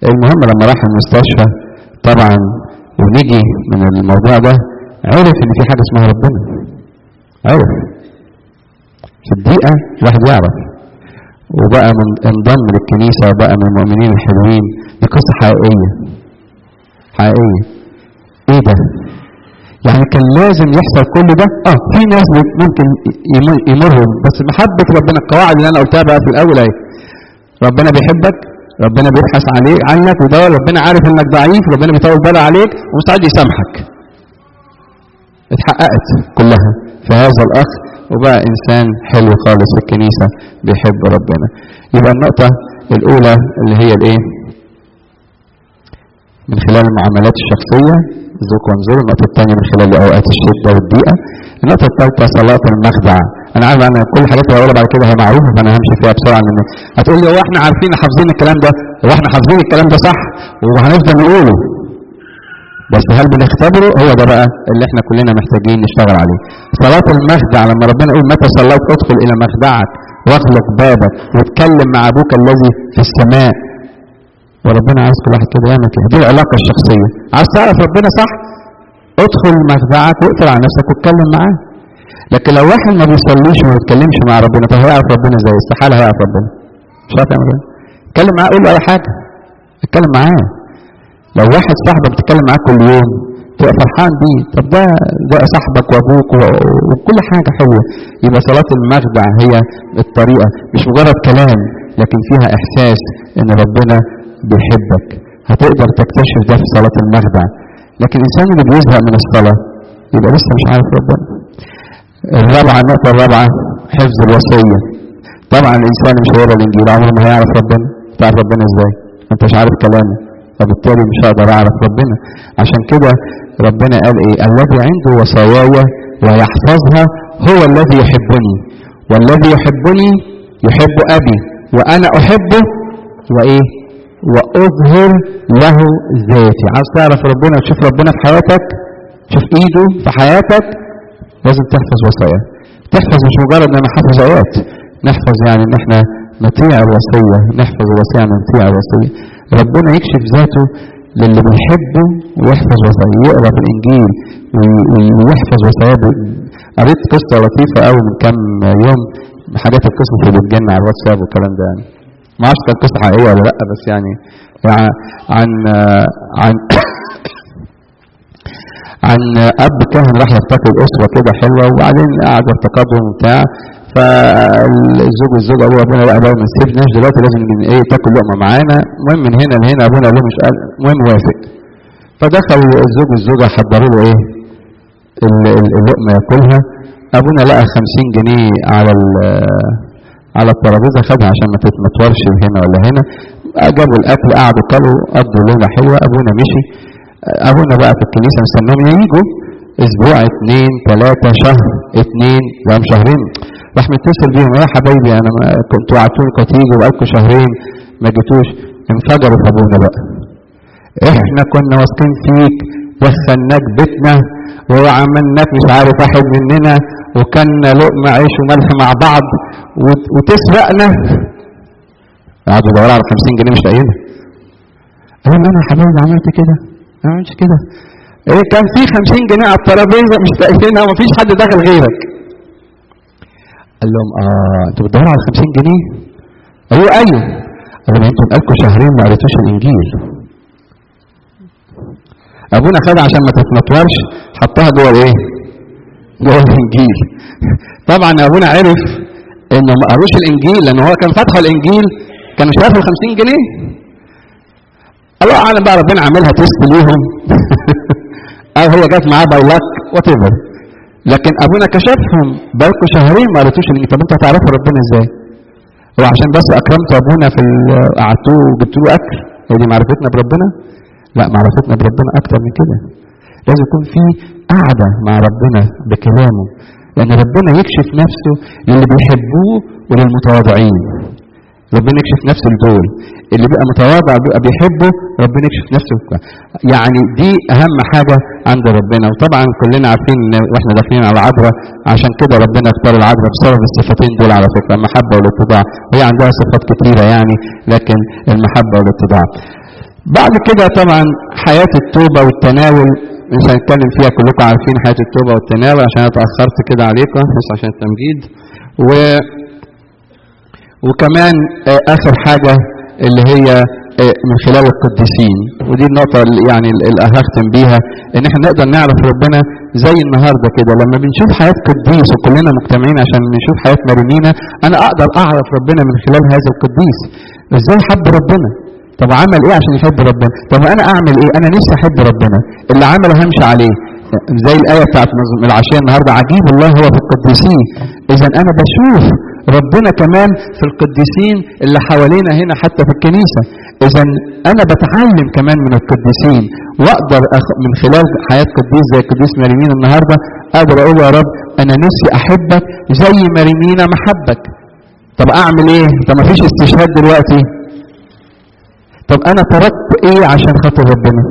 المهم لما راح المستشفى طبعا ونجي من الموضوع ده عرف إن في حاجة اسمها ربنا. عرف. في الدقيقة الواحد يعرف. وبقى من انضم للكنيسة وبقى من المؤمنين الحلوين دي قصه حقيقية. حقيقية. إيه ده؟ يعني كان لازم يحصل كل ده. آه في ناس ممكن يمروا بس محبة ربنا القواعد اللي أنا قلتها بقى في الأول أهي. ربنا بيحبك ربنا بيبحث عليك عنك وده ربنا عارف إنك ضعيف ربنا بيطول باله عليك ومستعد يسامحك. اتحققت كلها في هذا الأخ وبقى إنسان حلو خالص في الكنيسة بيحب ربنا. يبقى النقطة الأولى اللي هي الإيه؟ من خلال المعاملات الشخصية ذوقوا وانظروا النقطة الثانية من خلال أوقات الشدة والضيقة النقطة الثالثة صلاة المخدع أنا عارف أنا كل الحاجات اللي هقولها بعد كده هي معروفة فأنا همشي فيها بسرعة لأن هتقول لي هو إحنا عارفين حافظين الكلام ده هو إحنا حافظين الكلام ده صح وهنفضل نقوله بس هل بنختبره هو ده بقى اللي إحنا كلنا محتاجين نشتغل عليه صلاة المخدع لما ربنا يقول متى صليت ادخل إلى مخدعك واغلق بابك واتكلم مع أبوك الذي في السماء وربنا عايز كل واحد كده يعمل كده. دي العلاقة الشخصية. عايز تعرف ربنا صح؟ ادخل مخدعك واقفل على نفسك واتكلم معاه. لكن لو واحد ما بيصليش وما بيتكلمش مع ربنا طب هيعرف ربنا إزاي؟ استحالة هيعرف ربنا. مش عارف يعمل إيه. اتكلم معاه قول له أي حاجة. اتكلم معاه. لو واحد صاحبك بتتكلم معاه كل يوم تبقى فرحان بيه. طب ده ده صاحبك وأبوك وكل حاجة حلوة. يبقى صلاة المخدع هي الطريقة. مش مجرد كلام لكن فيها إحساس إن ربنا بيحبك. هتقدر تكتشف ده في صلاة المخدع لكن الإنسان اللي بيزهق من الصلاة يبقى لسه مش عارف ربنا. الرابعة النقطة الرابعة حفظ الوصية. طبعا الإنسان مش هيقرا الإنجيل عمره ما هيعرف ربنا. تعرف ربنا إزاي؟ أنت مش عارف كلامه. فبالتالي مش هقدر أعرف ربنا. عشان كده ربنا قال إيه؟ الذي عنده وصاياي ويحفظها هو الذي يحبني. والذي يحبني يحب أبي وأنا أحبه وإيه؟ وأظهر له ذاتي عاوز تعرف ربنا وتشوف ربنا في حياتك تشوف إيده في حياتك لازم تحفظ وصاياه. تحفظ مش مجرد ان أنا حافظ آيات نحفظ يعني إن إحنا نطيع الوصية نحفظ الوصية نطيع الوصية. ربنا يكشف ذاته للي بيحبه ويحفظ وصاياه. يقرأ في الإنجيل ويحفظ وصاياه قريت قصة لطيفة قوي من كام يوم حاجات القصص اللي بتجينا على الواتساب والكلام ده يعني. ما أعرفش كانت قصة حقيقية ولا لأ بس يعني, يعني عن عن عن أب كاهن راح يفتقد أسرة كده حلوة وبعدين قعد افتقدهم وبتاع. فالزوج والزوجه قالوا ابونا لا بقى ما تسيبناش دلوقتي لازم إيه تاكل لقمة معانا. المهم من هنا لهنا أبونا قال له مش قال المهم وافق. فدخل الزوج والزوجه حضروا له إيه اللقمة ياكلها. أبونا لقى 50 جنيه على على الترابيزة خدها عشان ما تتمطورش هنا ولا هنا. جابوا الأكل قعدوا كلوا قضوا ليله حلوة أبونا مشي. أبونا بقى في الكنيسة مستناهم يجوا. أسبوع اتنين تلاتة شهر اتنين بقى شهرين. راح متصل بيهم يا حبايبي أنا كنتوا وعدتوني كنت تيجوا بقالكم شهرين ما جيتوش. انفجروا في أبونا بقى. إحنا كنا واثقين فيك دخلناك بيتنا وعملناك مش عارف واحد مننا وكنا لقمة عيش وملح مع بعض وتسرقنا. قعدوا يدوروا على 50 جنيه مش لاقيينها. قال أنا يا حبايبي عملت كده ما عملتش كده. إيه كان في 50 جنيه على الترابيزه مش لاقيينها ومفيش حد داخل غيرك. قال لهم آه أنتوا بتدوروا على 50 جنيه؟ قالوا أيوه. قال لهم أنتوا بقالكم شهرين ما قريتوش الإنجيل. أبونا خدها عشان ما تتنطورش حطها جوه الإيه؟ جوه الإنجيل. طبعا أبونا عرف انه ما قروش الإنجيل لأن هو كان فاتح الإنجيل كان مش عارف ال 50 جنيه. الله أعلم بقى ربنا عاملها test ليهم. أو هي جت معاه by luck وات لكن أبونا كشفهم بقالكم شهرين ما قريتوش الإنجيل. طب أنتوا هتعرفوا ربنا إزاي؟ هو عشان بس أكرمت أبونا في قعدتوه وجبت له أكل هي دي معرفتنا بربنا؟ لا معرفتنا بربنا أكتر من كده. لازم يكون في قعدة مع ربنا بكلامه لأن ربنا يكشف نفسه للي بيحبوه وللمتواضعين. ربنا يكشف نفسه لدول. اللي بيبقى متواضع بيبقى بيحبه ربنا يكشف نفسه. يعني دي أهم حاجة عند ربنا. وطبعا كلنا عارفين إن وإحنا داخلين على العذراء عشان كده ربنا اختار العذراء بسبب الصفتين دول على فكرة المحبة والاتباع. وهي عندها صفات كتيرة يعني لكن المحبة والاتباع. بعد كده طبعا حياة التوبة والتناول مش هنتكلم فيها كلكم عارفين حياة التوبة والتناول عشان أنا اتاخرت كده عليكم بس عشان التمجيد. و وكمان آخر حاجة اللي هي من خلال القديسين. ودي النقطة اللي يعني اللي هختم بيها إن إحنا نقدر نعرف ربنا زي النهاردة كده. لما بنشوف حياة قديس وكلنا مجتمعين عشان نشوف حياة مريمينا أنا أقدر أعرف ربنا من خلال هذا القديس. إزاي حب ربنا؟ طب عمل إيه عشان يحب ربنا؟ طب أنا أعمل إيه؟ أنا نفسي أحب ربنا. اللي عمله همشي عليه. زي الآية بتاعت العشية النهاردة عجيب الله هو في القديسين. إذا أنا بشوف ربنا كمان في القديسين اللي حوالينا هنا حتى في الكنيسة. إذا أنا بتعلم كمان من القديسين. وأقدر أخ من خلال حياة قديس زي قديس مريمين النهاردة أقدر أقول يا رب أنا نفسي أحبك زي مريمينا محبك. طب أعمل إيه؟ طب ما فيش استشهاد دلوقتي. طب أنا تركت إيه عشان خاطر ربنا؟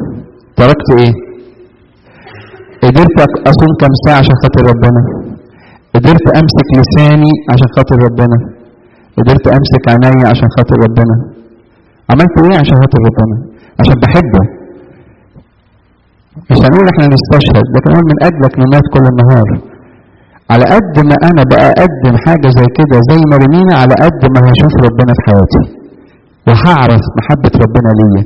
تركت إيه؟ قدرت أصوم كام ساعة عشان خاطر ربنا؟ قدرت أمسك لساني عشان خاطر ربنا؟ قدرت أمسك عيني عشان خاطر ربنا؟ عملت إيه عشان خاطر ربنا؟ عشان بحبه. مش هنقول إحنا نستشهد لكن هو من أجلك نمات كل النهار. على قد ما أنا بقى أقدم حاجة زي كده زي مريمينا على قد ما هشوف ربنا في حياتي. وهعرف محبة ربنا ليا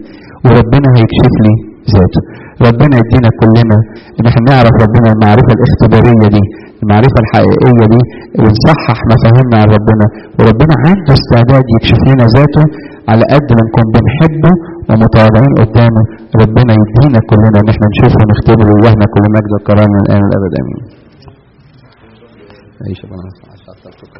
وربنا هيكشف لي ذاته. ربنا يدينا كلنا إن إحنا نعرف ربنا المعرفة الاختبارية دي المعرفة الحقيقية دي ونصحح مفاهيمنا عن ربنا. وربنا عنده استعداد يكشف لنا ذاته على قد ما نكون بنحبه ومتواضعين قدامه. ربنا يدينا كلنا إن إحنا نشوفه ونختبره ويهنا كل مجد وكرامه من الآن والابد آمين. خطأتك